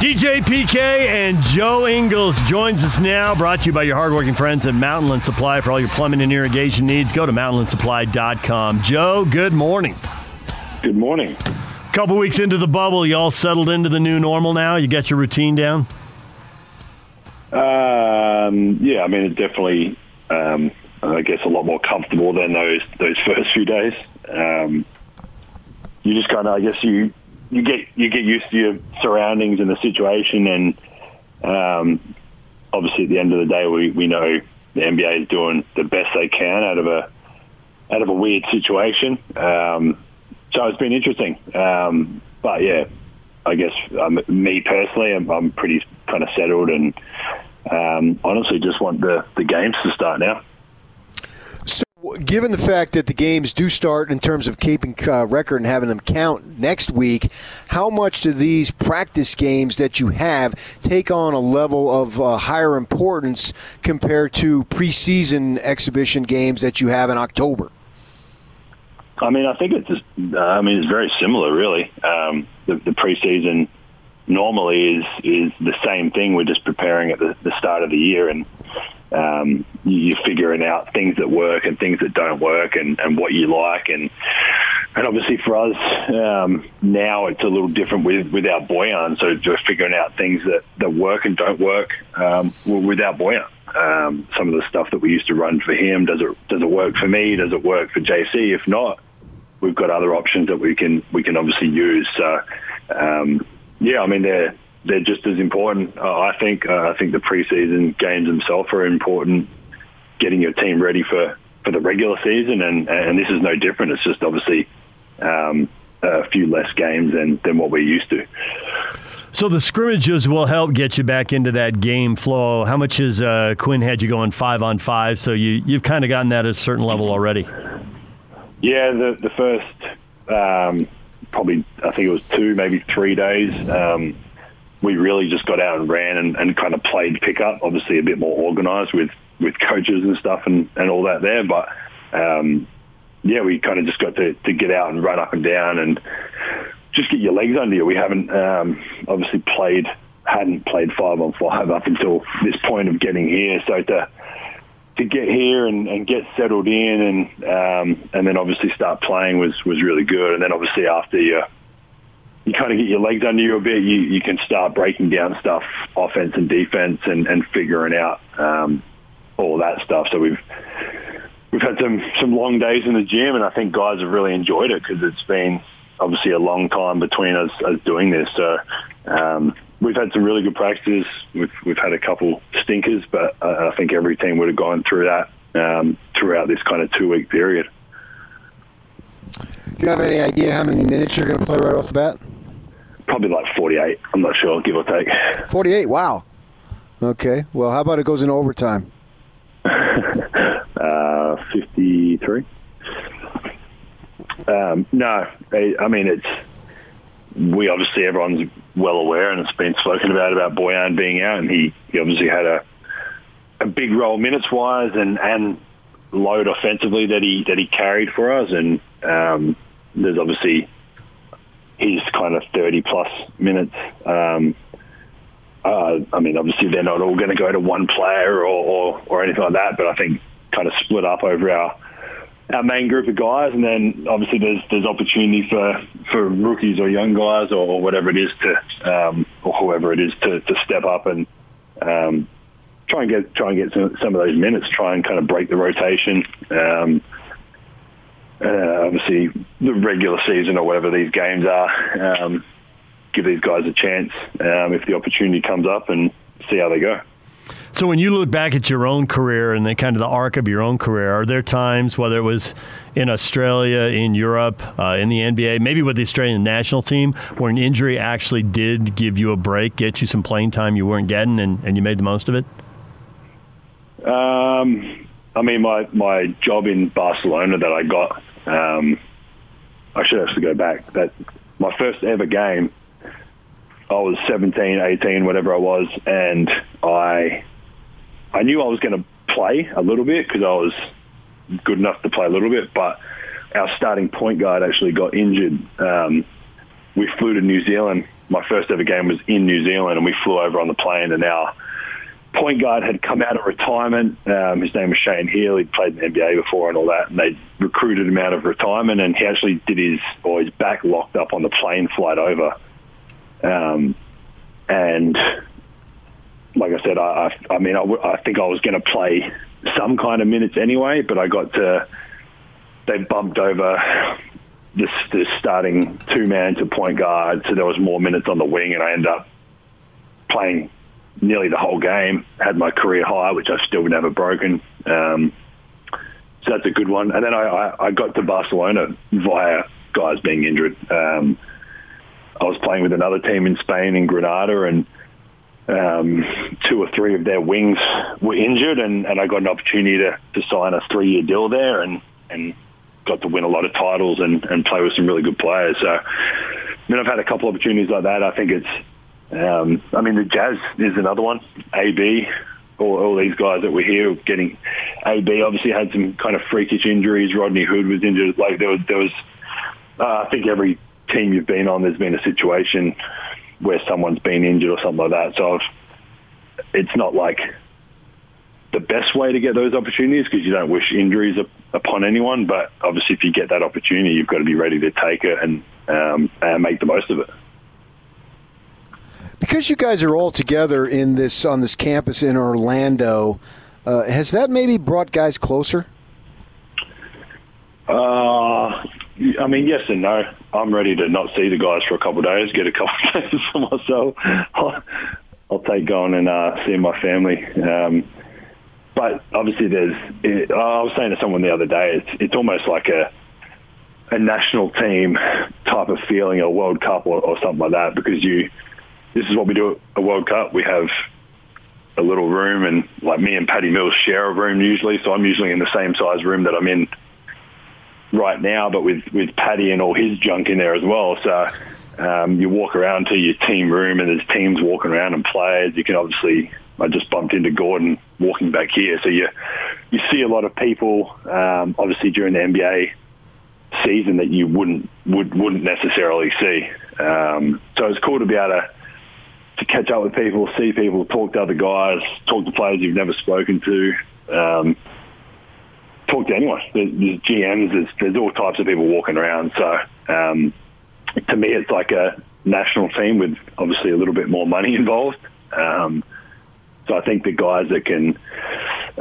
DJ PK and Joe Ingles joins us now. Brought to you by your hardworking friends at Mountainland Supply for all your plumbing and irrigation needs. Go to mountainlandsupply.com. Joe, good morning. Good morning. Couple weeks into the bubble, you all settled into the new normal now. You got your routine down. Um, yeah, I mean, it's definitely, um, I guess, a lot more comfortable than those those first few days. Um, you just kind of, I guess, you you get you get used to your surroundings and the situation, and um, obviously, at the end of the day, we, we know the NBA is doing the best they can out of a out of a weird situation. Um, so it's been interesting, um, but yeah, I guess um, me personally, I'm, I'm pretty kind of settled, and um, honestly, just want the the games to start now. Given the fact that the games do start in terms of keeping uh, record and having them count next week, how much do these practice games that you have take on a level of uh, higher importance compared to preseason exhibition games that you have in October? I mean, I think it's just, uh, I mean, it's very similar, really. Um, the, the preseason normally is is the same thing. We're just preparing at the, the start of the year, and um, you're figuring out things that work and things that don't work, and, and what you like, and and obviously for us um, now it's a little different with with our Bojan. So just figuring out things that that work and don't work um, with our Bojan. Um, some of the stuff that we used to run for him does it does it work for me? Does it work for JC? If not, we've got other options that we can we can obviously use. So um, yeah, I mean they're they're just as important. Uh, I think uh, I think the preseason games themselves are important. Getting your team ready for, for the regular season, and and this is no different. It's just obviously um, a few less games than than what we're used to. So the scrimmages will help get you back into that game flow. How much has uh, Quinn had you going five on five? So you you've kind of gotten that at a certain level already. Yeah, the the first um, probably I think it was two, maybe three days. Um, we really just got out and ran and, and kind of played pickup. Obviously, a bit more organised with with coaches and stuff and, and all that there. But um, yeah, we kind of just got to, to get out and run up and down and just get your legs under you. We haven't um, obviously played hadn't played five on five up until this point of getting here. So to to get here and, and get settled in and um, and then obviously start playing was was really good. And then obviously after you you kind of get your legs under you a bit, you you can start breaking down stuff, offense and defense, and, and figuring out um, all that stuff. So we've we've had some some long days in the gym, and I think guys have really enjoyed it because it's been obviously a long time between us, us doing this. So um, we've had some really good practices. We've we've had a couple stinkers, but I, I think every team would have gone through that um, throughout this kind of two week period. Do you have any idea how many minutes you're going to play right off the bat? Probably like 48. I'm not sure, give or take. 48. Wow. Okay. Well, how about it goes into overtime? uh, 53. Um, no, I, I mean it's we obviously everyone's well aware, and it's been spoken about about Bojan being out, and he, he obviously had a a big role minutes wise and and load offensively that he that he carried for us, and um, there's obviously his kind of 30 plus minutes. Um, uh, I mean, obviously they're not all going to go to one player or, or, or anything like that, but I think kind of split up over our our main group of guys, and then obviously there's there's opportunity for, for rookies or young guys or, or whatever it is to um, or whoever it is to, to step up and um, try and get try and get some, some of those minutes, try and kind of break the rotation. Um, uh, obviously, the regular season or whatever these games are, um, give these guys a chance um, if the opportunity comes up and see how they go. So when you look back at your own career and the kind of the arc of your own career, are there times whether it was in Australia, in Europe, uh, in the NBA, maybe with the Australian national team, where an injury actually did give you a break, get you some playing time you weren't getting, and, and you made the most of it? Um, I mean, my my job in Barcelona that I got, um, I should actually go back. That my first ever game, I was 17, 18, whatever I was, and I I knew I was going to play a little bit because I was good enough to play a little bit, but our starting point guard actually got injured. Um, we flew to New Zealand. My first ever game was in New Zealand, and we flew over on the plane, and our point guard had come out of retirement. Um, his name was Shane Heal. He'd played in the NBA before and all that, and they recruited him out of retirement, and he actually did his or his back locked up on the plane flight over. Um, and like I said, I, I, I mean, I, w- I think I was going to play some kind of minutes anyway, but I got to, they bumped over this, this starting two man to point guard, so there was more minutes on the wing, and I ended up playing nearly the whole game. Had my career high, which I've still never broken. Um, so that's a good one. And then I, I, I got to Barcelona via guys being injured. Um, I was playing with another team in Spain in Granada, and um, two or three of their wings were injured, and, and I got an opportunity to, to sign a three-year deal there, and and got to win a lot of titles and, and play with some really good players. So, mean, I've had a couple of opportunities like that. I think it's, um, I mean, the Jazz is another one. AB, all, all these guys that were here getting, AB obviously had some kind of freakish injuries. Rodney Hood was injured. Like there was, there was, uh, I think every team you've been on, there's been a situation where someone's been injured or something like that. So I've, it's not like the best way to get those opportunities because you don't wish injuries upon anyone. But obviously, if you get that opportunity, you've got to be ready to take it and um, and make the most of it. Because you guys are all together in this on this campus in Orlando, uh, has that maybe brought guys closer? Uh, I mean, yes and no. I'm ready to not see the guys for a couple of days, get a couple of days for myself. I'll, I'll take going and uh, see my family. Um, but obviously, there's. It, I was saying to someone the other day, it's it's almost like a a national team type of feeling, a World Cup or, or something like that, because you. This is what we do at a World Cup. We have a little room, and like me and Patty Mills share a room usually. So I'm usually in the same size room that I'm in right now, but with with Patty and all his junk in there as well. So um, you walk around to your team room, and there's teams walking around and players. You can obviously. I just bumped into Gordon walking back here, so you you see a lot of people. Um, obviously during the NBA season that you wouldn't would wouldn't necessarily see. Um, so it's cool to be able to to catch up with people, see people, talk to other guys, talk to players you've never spoken to. Um, talk to anyone. There's, there's GMs, there's, there's, all types of people walking around. So um, to me, it's like a national team with obviously a little bit more money involved. Um, so I think the guys that can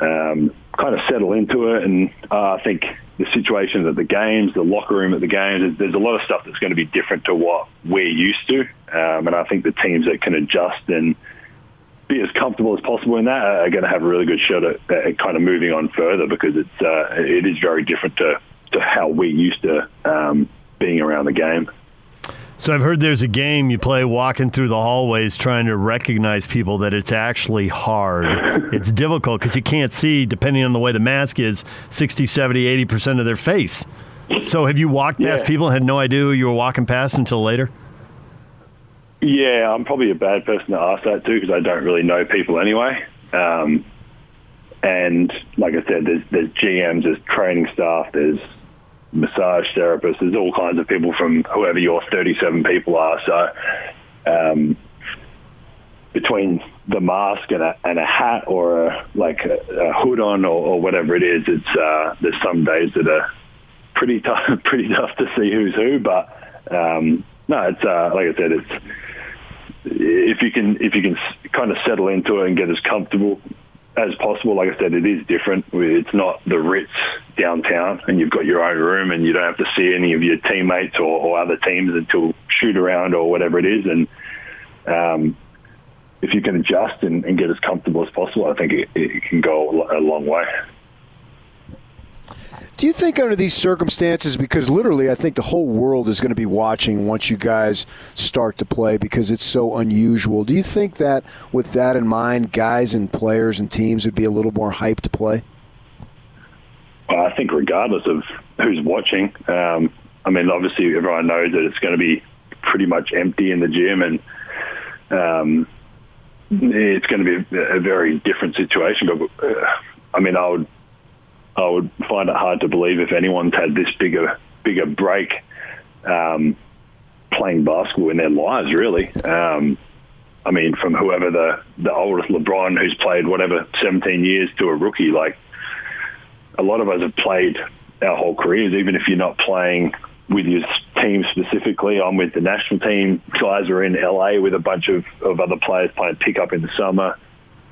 um, kind of settle into it, and uh, I think the situations at the games, the locker room at the games, there's, a lot of stuff that's going to be different to what we're used to. Um, and I think the teams that can adjust and be as comfortable as possible in that are going to have a really good shot at, at kind of moving on further because it's uh, it is very different to, to how we're used to um, being around the game. So I've heard there's a game you play walking through the hallways trying to recognize people that it's actually hard. it's difficult because you can't see, depending on the way the mask is, 60, 70, 80% of their face. So have you walked past yeah. people and had no idea who you were walking past until later? Yeah, I'm probably a bad person to ask that too because I don't really know people anyway. Um, and like I said, there's there's GMs, there's training staff, there's massage therapists, there's all kinds of people from whoever your 37 people are. So um, between the mask and a, and a hat or a, like a, a hood on or, or, whatever it is, it's uh, there's some days that are pretty tough, pretty tough to see who's who. But um, no, it's uh, like I said, it's if you can if you can kind of settle into it and get as comfortable as possible. Like I said, it is different. It's not the Ritz downtown, and you've got your own room, and you don't have to see any of your teammates or, or other teams until shoot around or whatever it is. And um, if you can adjust and, and get as comfortable as possible, I think it, it can go a long way. Do you think under these circumstances, because literally I think the whole world is going to be watching once you guys start to play because it's so unusual, do you think that with that in mind, guys and players and teams would be a little more hyped to play? Well, I think regardless of who's watching, um, I mean, obviously everyone knows that it's going to be pretty much empty in the gym and um, it's going to be a very different situation. But uh, I mean, I would I would find it hard to believe if anyone's had this bigger bigger break um, playing basketball in their lives. Really, um, I mean, from whoever the the oldest LeBron who's played whatever 17 years to a rookie, like a lot of us have played our whole careers, even if you're not playing with your team specifically. I'm with the national team. Guys are in LA with a bunch of, of other players playing pickup in the summer.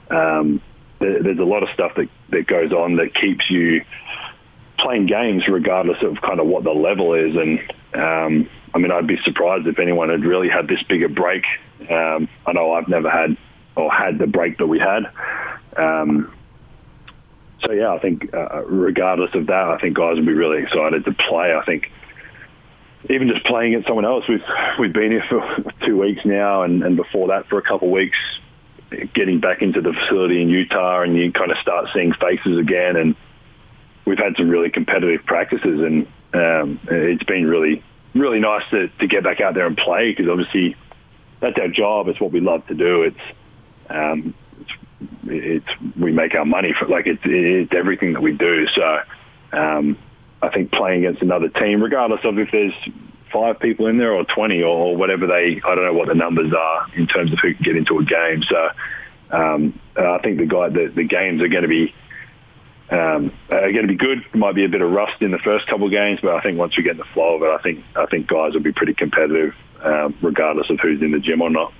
Um, there's a lot of stuff that, that goes on that keeps you playing games regardless of kind of what the level is. And um, I mean, I'd be surprised if anyone had really had this big a break. Um, I know I've never had or had the break that we had. Um, so yeah, I think uh, regardless of that, I think guys will be really excited to play. I think even just playing against someone else, we've we've been here for two weeks now, and, and before that for a couple of weeks, getting back into the facility in Utah, and you kind of start seeing faces again, and we've had some really competitive practices, and um, it's been really really nice to, to get back out there and play because obviously that's our job. It's what we love to do. It's um, it's, it's we make our money for like it's it's everything that we do. So um, I think playing against another team, regardless of if there's five people in there or 20 or whatever they, I don't know what the numbers are in terms of who can get into a game. So um, I think the guy, the, the games are going to be um, are going to be good. Might be a bit of rust in the first couple of games, but I think once we get in the flow of it, I think I think guys will be pretty competitive, um, regardless of who's in the gym or not.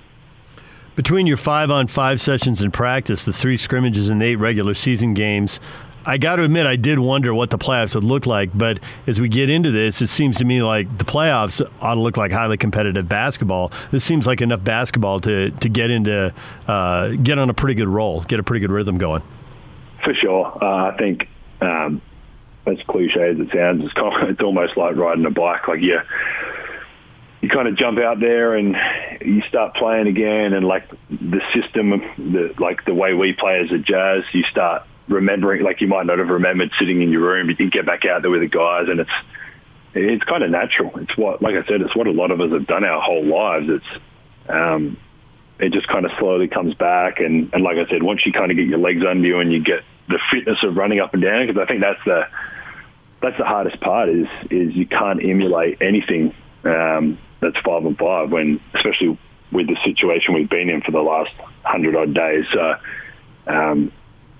Between your five on five sessions in practice, the three scrimmages, and eight regular season games, I got to admit, I did wonder what the playoffs would look like. But as we get into this, it seems to me like the playoffs ought to look like highly competitive basketball. This seems like enough basketball to to get into uh, get on a pretty good roll, get a pretty good rhythm going. For sure, uh, I think um, as cliche as it sounds, it's, kind of, it's almost like riding a bike. Like yeah. you kind of jump out there and you start playing again, and like the system, the like the way we play as a Jazz, you start remembering, like you might not have remembered sitting in your room, you get back out there with the guys, and it's it's kind of natural. It's what, like I said, it's what a lot of us have done our whole lives. It's um, it just kind of slowly comes back, and and like I said, once you kind of get your legs under you and you get the fitness of running up and down, because I think that's the that's the hardest part is is you can't emulate anything um, that's five and five when, especially with the situation we've been in for the last hundred odd days. So um,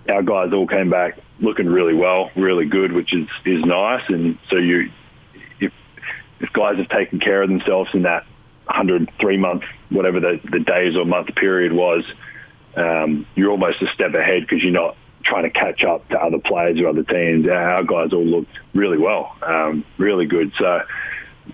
our guys all came back looking really well, really good, which is is nice. And so you, if if guys have taken care of themselves in that 103 month, whatever the, the days or month period was, um, you're almost a step ahead because you're not trying to catch up to other players or other teams. Our guys all looked really well, um, really good. So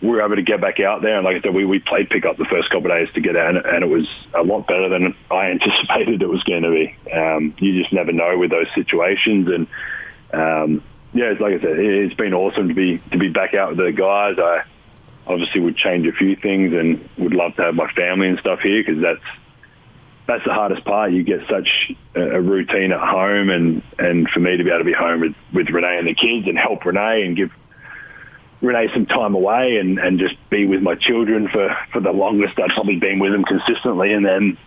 we were able to get back out there. And like I said, we, we played pick up the first couple of days to get out, and it was a lot better than I anticipated it was going to be. Um, you just never know with those situations. And um, yeah, it's like I said, it's been awesome to be to be back out with the guys. I obviously would change a few things and would love to have my family and stuff here because that's that's the hardest part. You get such a routine at home, and and for me to be able to be home with with Renee and the kids and help Renee and give Renee some time away and, and just be with my children for, for the longest I'd probably been with them consistently. And then,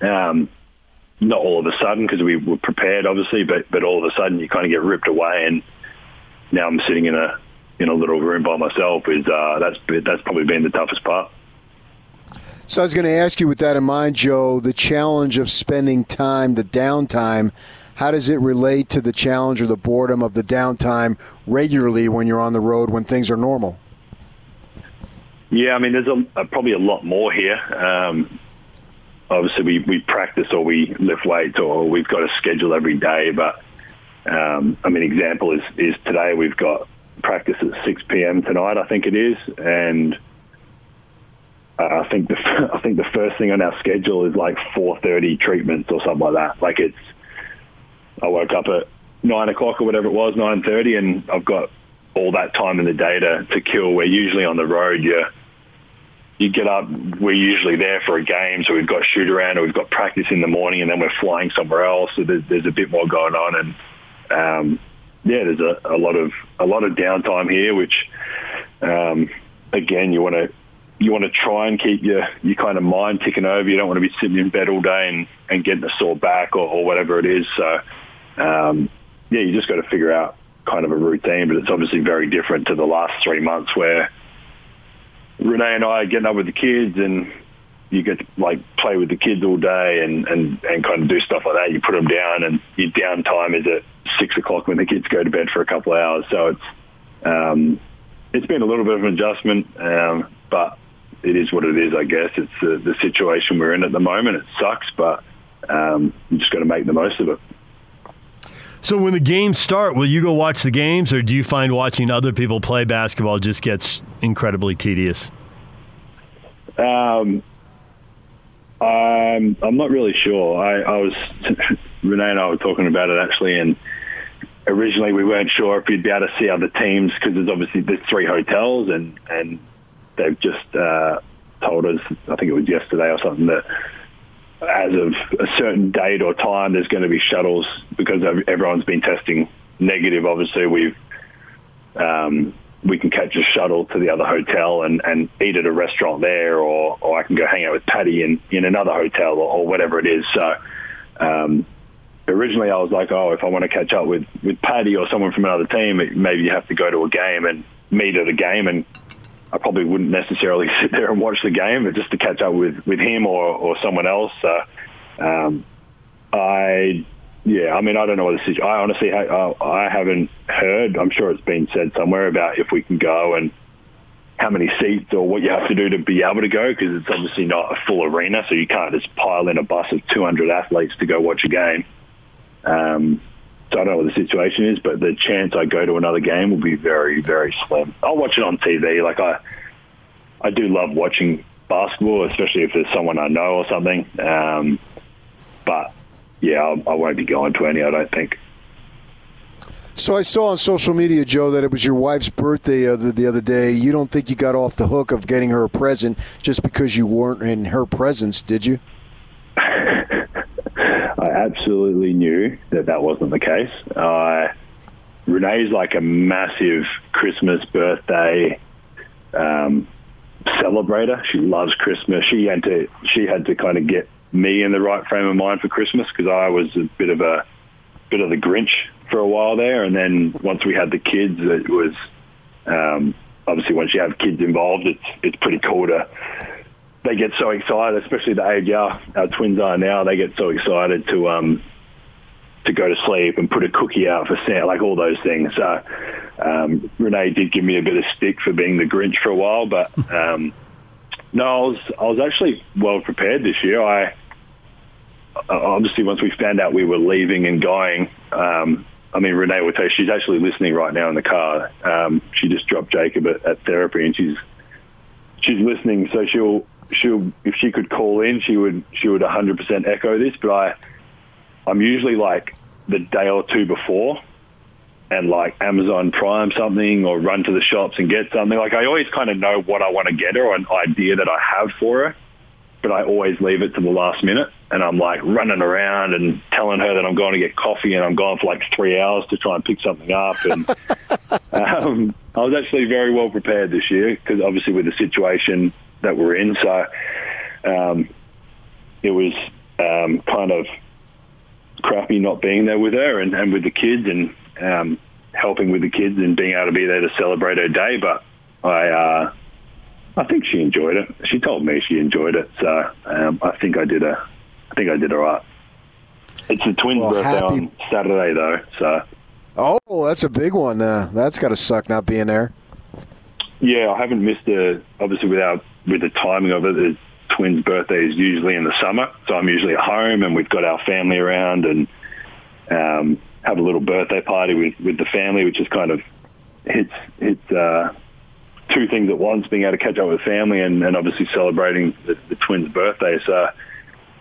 um, not all of a sudden because we were prepared, obviously, but but all of a sudden you kind of get ripped away, and now I'm sitting in a in a little room by myself. Is uh, that's that's probably been the toughest part. So I was going to ask you, with that in mind, Joe, the challenge of spending time, the downtime how does it relate to the challenge or the boredom of the downtime regularly when you're on the road when things are normal? Yeah, I mean, there's a, a, probably a lot more here. Um, obviously, we, we practice or we lift weights or we've got a schedule every day. But um, I mean, example is is today we've got practice at 6 p.m. tonight, I think it is, and uh, I think the I think the first thing on our schedule is like 4:30 treatments or something like that. Like it's I woke up at nine o'clock or whatever it was, 9:30, and I've got all that time in the day to, to kill. We're usually on the road. You you get up. We're usually there for a game, so we've got shoot around or we've got practice in the morning, and then we're flying somewhere else. So there's, there's a bit more going on, and um, yeah, there's a, a lot of a lot of downtime here, which um, again you want to you want to try and keep your your kind of mind ticking over. You don't want to be sitting in bed all day and, and getting a sore back or, or whatever it is. So um, yeah, you just got to figure out kind of a routine, but it's obviously very different to the last three months where Renee and I are getting up with the kids and you get to like play with the kids all day and, and, and kind of do stuff like that. You put them down and your downtime is at six o'clock when the kids go to bed for a couple of hours. So it's, um, it's been a little bit of an adjustment, um, but it is what it is, I guess. It's the, the situation we're in at the moment. It sucks, but um, you just got to make the most of it. So when the games start, will you go watch the games, or do you find watching other people play basketball just gets incredibly tedious? Um, I'm I'm not really sure. I, I was Renee and I were talking about it actually, and originally we weren't sure if you'd be able to see other teams because there's obviously there's three hotels, and and they've just uh, told us I think it was yesterday or something that as of a certain date or time, there's going to be shuttles because everyone's been testing negative. Obviously, we've um, we can catch a shuttle to the other hotel and, and eat at a restaurant there, or, or I can go hang out with Patty in, in another hotel or, or whatever it is. So um, originally I was like, oh, if I want to catch up with, with Patty or someone from another team, maybe you have to go to a game and meet at a game and I probably wouldn't necessarily sit there and watch the game, but just to catch up with, with him or, or someone else. Uh, um, I, yeah, I mean, I don't know what the situation. I honestly, I, I haven't heard. I'm sure it's been said somewhere about if we can go and how many seats or what you have to do to be able to go because it's obviously not a full arena, so you can't just pile in a bus of 200 athletes to go watch a game. Um, so don't know what the situation is, but the chance I go to another game will be very, very slim. I'll watch it on TV. Like I, I do love watching basketball, especially if there's someone I know or something. Um, but yeah, I, I won't be going to any. I don't think. So I saw on social media, Joe, that it was your wife's birthday the other day. You don't think you got off the hook of getting her a present just because you weren't in her presence, did you? I absolutely knew that that wasn't the case. Uh, Renee's like a massive Christmas birthday um, celebrator. She loves Christmas. She had to she had to kind of get me in the right frame of mind for Christmas because I was a bit of a bit of the Grinch for a while there, and then once we had the kids, it was um, obviously once you have kids involved, it's it's pretty cool to they get so excited, especially the age our, our twins are now. They get so excited to um, to go to sleep and put a cookie out for Santa, like all those things. So um, Renee did give me a bit of stick for being the Grinch for a while, but um, no, I was I was actually well prepared this year. I obviously once we found out we were leaving and going. Um, I mean, Renee will tell you she's actually listening right now in the car. Um, she just dropped Jacob at, at therapy, and she's she's listening. So she'll she'll if she could call in, she would she would 100% echo this. But I I'm usually like the day or two before, and like Amazon Prime something or run to the shops and get something. Like I always kind of know what I want to get her or an idea that I have for her, but I always leave it to the last minute. And I'm like running around and telling her that I'm going to get coffee and I'm gone for like three hours to try and pick something up. And um, I was actually very well prepared this year because obviously with the situation that we're in. So um, it was um, kind of crappy not being there with her and, and with the kids and um, helping with the kids and being able to be there to celebrate her day. But I, uh, I think she enjoyed it. She told me she enjoyed it, so um, I think I did a, I think I did all right. It's the twins' well, birthday happy... on Saturday, though. So. Oh, that's a big one. Uh, that's got to suck not being there. Yeah, I haven't missed a. Obviously, without with the timing of it, the twins' birthday is usually in the summer, so I'm usually at home and we've got our family around and um, have a little birthday party with, with the family, which is kind of hits hits uh, two things at once, being able to catch up with family and, and obviously celebrating the, the twins' birthday. So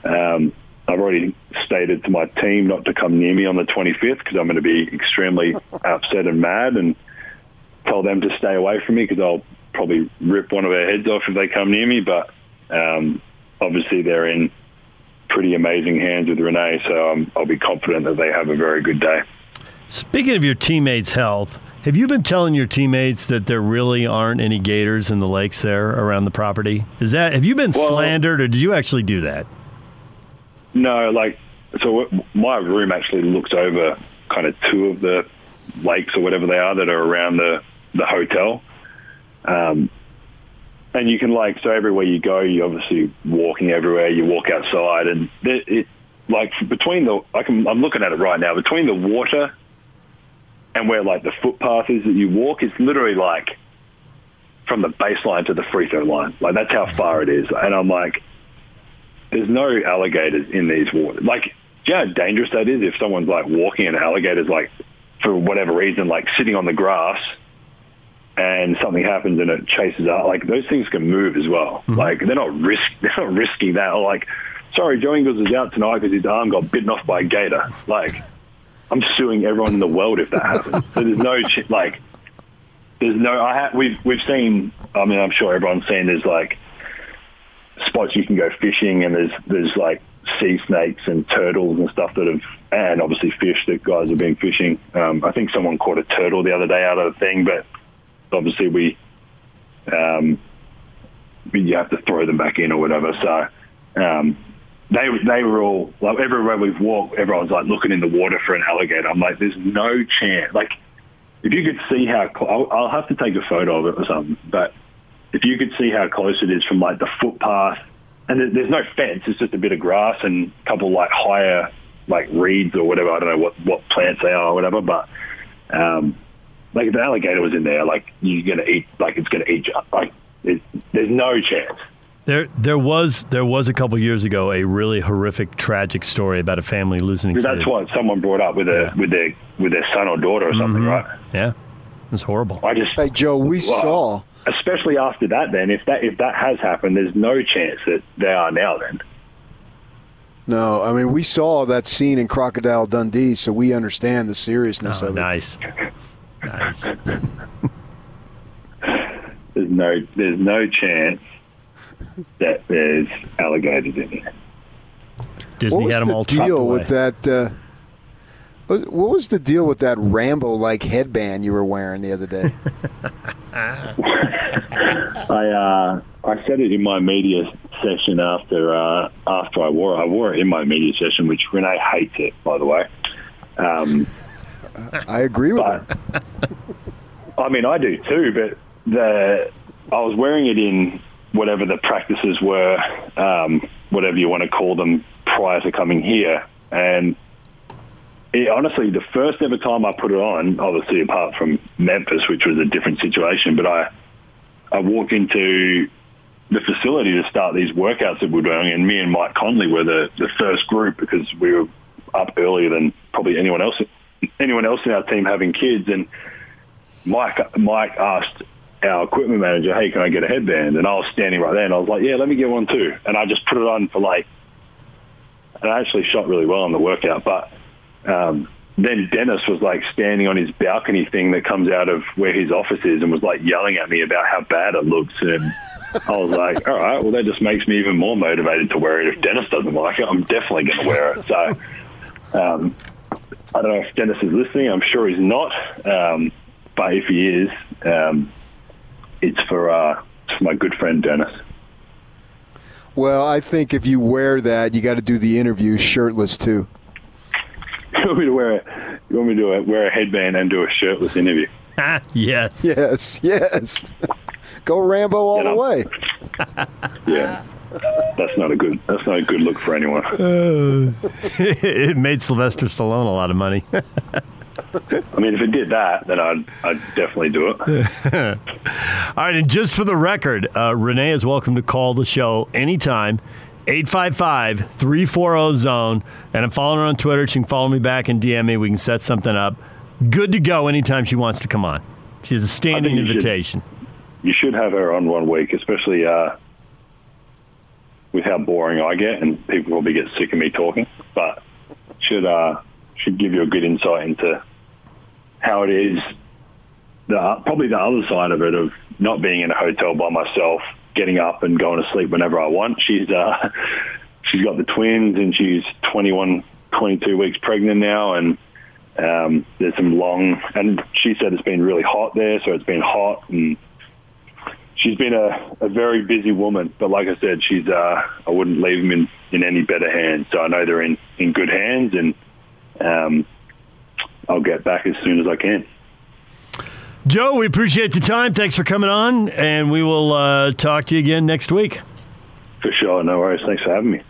um, I've already stated to my team not to come near me on the 25th because I'm going to be extremely upset and mad and tell them to stay away from me because I'll probably rip one of their heads off if they come near me. But um, obviously they're in pretty amazing hands with Renee, so um, I'll be confident that they have a very good day. Speaking of your teammates' health, have you been telling your teammates that there really aren't any gators in the lakes there around the property? Is that have you been well, slandered, or did you actually do that? No, like so. My room actually looks over kind of two of the lakes or whatever they are that are around the the hotel. Um, and you can like so everywhere you go, you're obviously walking everywhere. You walk outside, and it, it like between the I can I'm looking at it right now between the water and where like the footpath is that you walk is literally like from the baseline to the free throw line. Like that's how far it is. And I'm like, there's no alligators in these waters. Like, do you know how dangerous that is if someone's like walking and alligators like for whatever reason like sitting on the grass and something happens and it chases out. Like those things can move as well. Mm-hmm. Like they're not risk they're not risking that. Or like, sorry, Joe Ingles is out tonight because his arm got bitten off by a gator. Like I'm suing everyone in the world if that happens. so there's no like, there's no. I ha- we've we've seen. I mean, I'm sure everyone's seen. There's like spots you can go fishing, and there's there's like sea snakes and turtles and stuff that have, and obviously fish that guys have been fishing. Um, I think someone caught a turtle the other day out of the thing, but obviously we, um, you have to throw them back in or whatever. So um, they they were all like everywhere we've walked, everyone's like looking in the water for an alligator. I'm like, there's no chance. Like, if you could see how I'll, I'll have to take a photo of it or something, but if you could see how close it is from like the footpath, and there's no fence, it's just a bit of grass and a couple like higher like reeds or whatever. I don't know what what plants they are or whatever, but um, like if an alligator was in there, like you're gonna eat, like it's gonna eat you. Like it, there's no chance. There, there was there was a couple years ago a really horrific, tragic story about a family losing. A That's what someone brought up with a yeah. with their with their son or daughter or something, mm-hmm. right? Yeah, it's horrible. I just, hey Joe, we well, saw, especially after that. Then, if that if that has happened, there's no chance that they are now. Then, no, I mean we saw that scene in Crocodile Dundee, so we understand the seriousness oh, of nice. it. Nice, nice. there's no there's no chance that there's alligators in there. Disney what had them all the deal with that? Uh, what was the deal with that Rambo-like headband you were wearing the other day? I uh, I said it in my media session after uh, after I wore it. I wore it in my media session, which Renee hates it, by the way. Um, I agree with her. I mean, I do too, but the I was wearing it in whatever the practices were, um, whatever you want to call them, prior to coming here. And it, honestly, the first ever time I put it on, obviously apart from Memphis, which was a different situation, but I I walked into the facility to start these workouts that we're doing, and me and Mike Conley were the, the first group because we were up earlier than probably anyone else anyone else in our team having kids. And Mike Mike asked our equipment manager, hey, can I get a headband? And I was standing right there and I was like, yeah, let me get one too. And I just put it on for like, and I actually shot really well on the workout. But um, then Dennis was like standing on his balcony thing that comes out of where his office is and was like yelling at me about how bad it looks. And I was like, all right, well, that just makes me even more motivated to wear it. If Dennis doesn't like it, I'm definitely going to wear it. So um, I don't know if Dennis is listening. I'm sure he's not. Um, but if he is, um, it's for, uh, for my good friend Dennis. Well, I think if you wear that, you got to do the interview shirtless too. you want me to wear a, you want me to wear a headband and do a shirtless interview? yes. Yes. Yes. Go Rambo all the way. yeah. That's not a good. That's not a good look for anyone. Uh, it made Sylvester Stallone a lot of money. I mean, if it did that, then I'd, I'd definitely do it. All right, and just for the record, uh, Renee is welcome to call the show anytime. 855 340 zone. And I'm following her on Twitter. She can follow me back and DM me. We can set something up. Good to go anytime she wants to come on. She has a standing invitation. you should have her on one week, especially uh, with how boring I get, and people probably get sick of me talking. But should uh, should give you a good insight into how it is. The probably the other side of it of not being in a hotel by myself, getting up and going to sleep whenever I want. She's uh, she's got the twins, and she's 21, 22 weeks pregnant now, and um, there's some long, and she said it's been really hot there, so it's been hot, and she's been a, a very busy woman. But like I said, she's uh, I wouldn't leave them in, in any better hands. So I know they're in, in good hands, and um, I'll get back as soon as I can. Joe, we appreciate the time. Thanks for coming on, and we will uh, talk to you again next week. For sure. No worries. Thanks for having me.